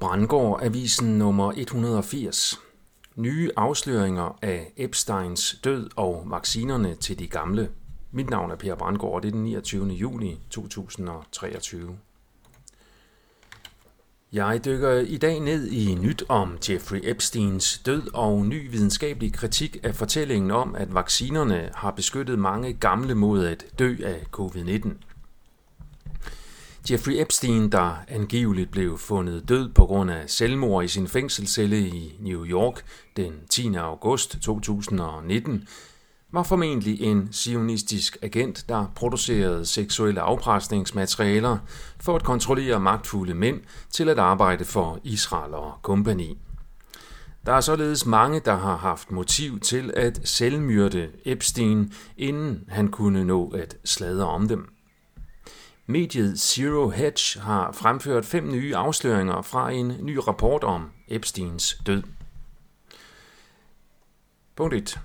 Brandgård Avisen nummer 180. Nye afsløringer af Epsteins død og vaccinerne til de gamle. Mit navn er Per Brandgård, og det er den 29. juli 2023. Jeg dykker i dag ned i nyt om Jeffrey Epsteins død og ny videnskabelig kritik af fortællingen om, at vaccinerne har beskyttet mange gamle mod at dø af covid-19. Jeffrey Epstein, der angiveligt blev fundet død på grund af selvmord i sin fængselscelle i New York den 10. august 2019, var formentlig en sionistisk agent, der producerede seksuelle afpresningsmaterialer for at kontrollere magtfulde mænd til at arbejde for Israel og kompagni. Der er således mange, der har haft motiv til at selvmyrde Epstein, inden han kunne nå at sladre om dem. Mediet Zero Hedge har fremført fem nye afsløringer fra en ny rapport om Epsteins død. Punkt 1.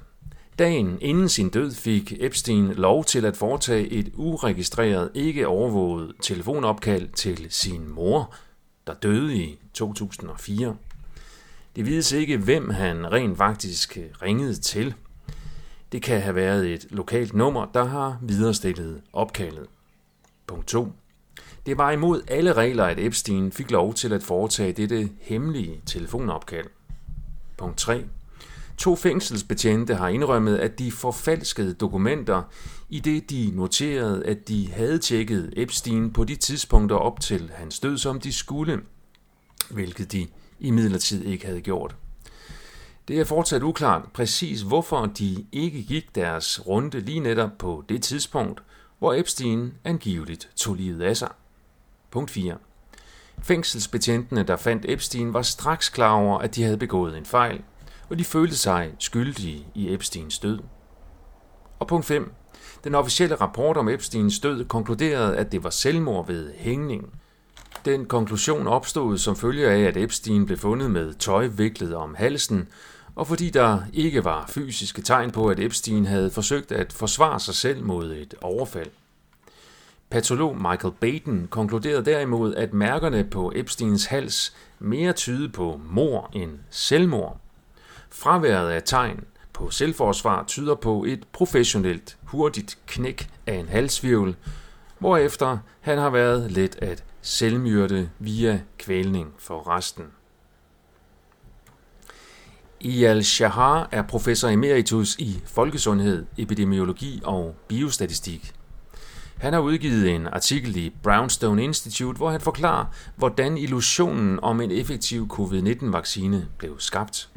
Dagen inden sin død fik Epstein lov til at foretage et uregistreret, ikke overvåget telefonopkald til sin mor, der døde i 2004. Det vides ikke, hvem han rent faktisk ringede til. Det kan have været et lokalt nummer, der har viderestillet opkaldet. Punkt 2. Det var imod alle regler, at Epstein fik lov til at foretage dette hemmelige telefonopkald. Punkt 3. To fængselsbetjente har indrømmet, at de forfalskede dokumenter, i det de noterede, at de havde tjekket Epstein på de tidspunkter op til hans død, som de skulle, hvilket de imidlertid ikke havde gjort. Det er fortsat uklart præcis, hvorfor de ikke gik deres runde lige netop på det tidspunkt, hvor Epstein angiveligt tog livet af sig. Punkt 4. Fængselsbetjentene, der fandt Epstein, var straks klar over, at de havde begået en fejl, og de følte sig skyldige i Epsteins død. Og punkt 5. Den officielle rapport om Epsteins død konkluderede, at det var selvmord ved hængning. Den konklusion opstod som følge af, at Epstein blev fundet med tøj viklet om halsen, og fordi der ikke var fysiske tegn på, at Epstein havde forsøgt at forsvare sig selv mod et overfald. Patolog Michael Baden konkluderede derimod, at mærkerne på Epsteins hals mere tyder på mor end selvmord. Fraværet af tegn på selvforsvar tyder på et professionelt, hurtigt knæk af en halsvirvel, hvorefter han har været let at selvmyrde via kvælning for resten. Iyal Shahar er professor emeritus i folkesundhed, epidemiologi og biostatistik. Han har udgivet en artikel i Brownstone Institute, hvor han forklarer, hvordan illusionen om en effektiv covid-19-vaccine blev skabt.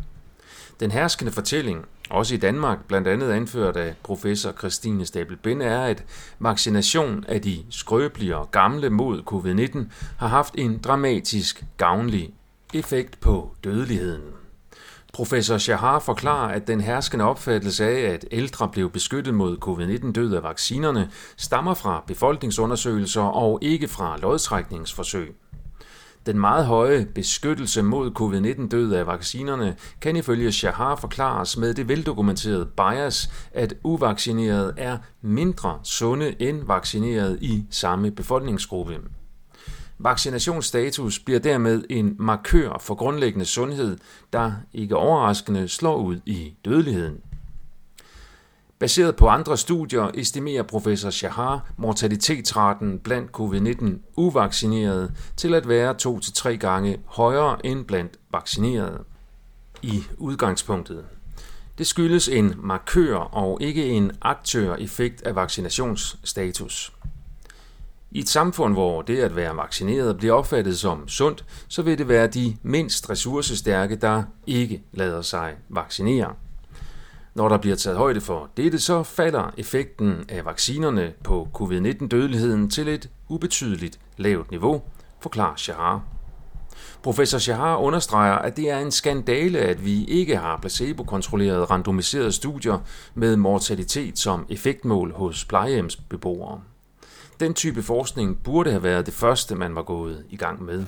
Den herskende fortælling, også i Danmark, blandt andet anført af professor Christine Stabel Binde, er, at vaccination af de skrøbelige og gamle mod covid-19 har haft en dramatisk gavnlig effekt på dødeligheden. Professor Shahar forklarer, at den herskende opfattelse af, at ældre blev beskyttet mod covid-19 død af vaccinerne, stammer fra befolkningsundersøgelser og ikke fra lodtrækningsforsøg. Den meget høje beskyttelse mod covid-19 død af vaccinerne kan ifølge Shahar forklares med det veldokumenterede bias, at uvaccinerede er mindre sunde end vaccinerede i samme befolkningsgruppe. Vaccinationsstatus bliver dermed en markør for grundlæggende sundhed, der ikke overraskende slår ud i dødeligheden. Baseret på andre studier estimerer professor Shahar mortalitetsraten blandt covid-19 uvaccinerede til at være 2-3 gange højere end blandt vaccinerede i udgangspunktet. Det skyldes en markør og ikke en aktør-effekt af vaccinationsstatus. I et samfund, hvor det at være vaccineret bliver opfattet som sundt, så vil det være de mindst ressourcestærke, der ikke lader sig vaccinere. Når der bliver taget højde for dette, så falder effekten af vaccinerne på covid-19-dødeligheden til et ubetydeligt lavt niveau, forklarer Shahar. Professor Shahar understreger, at det er en skandale, at vi ikke har placebo-kontrollerede randomiserede studier med mortalitet som effektmål hos plejehjemsbeboere. Den type forskning burde have været det første, man var gået i gang med.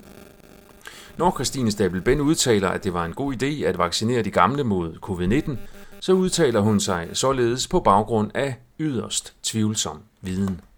Når Christine Stabel Ben udtaler, at det var en god idé at vaccinere de gamle mod covid-19, så udtaler hun sig således på baggrund af yderst tvivlsom viden.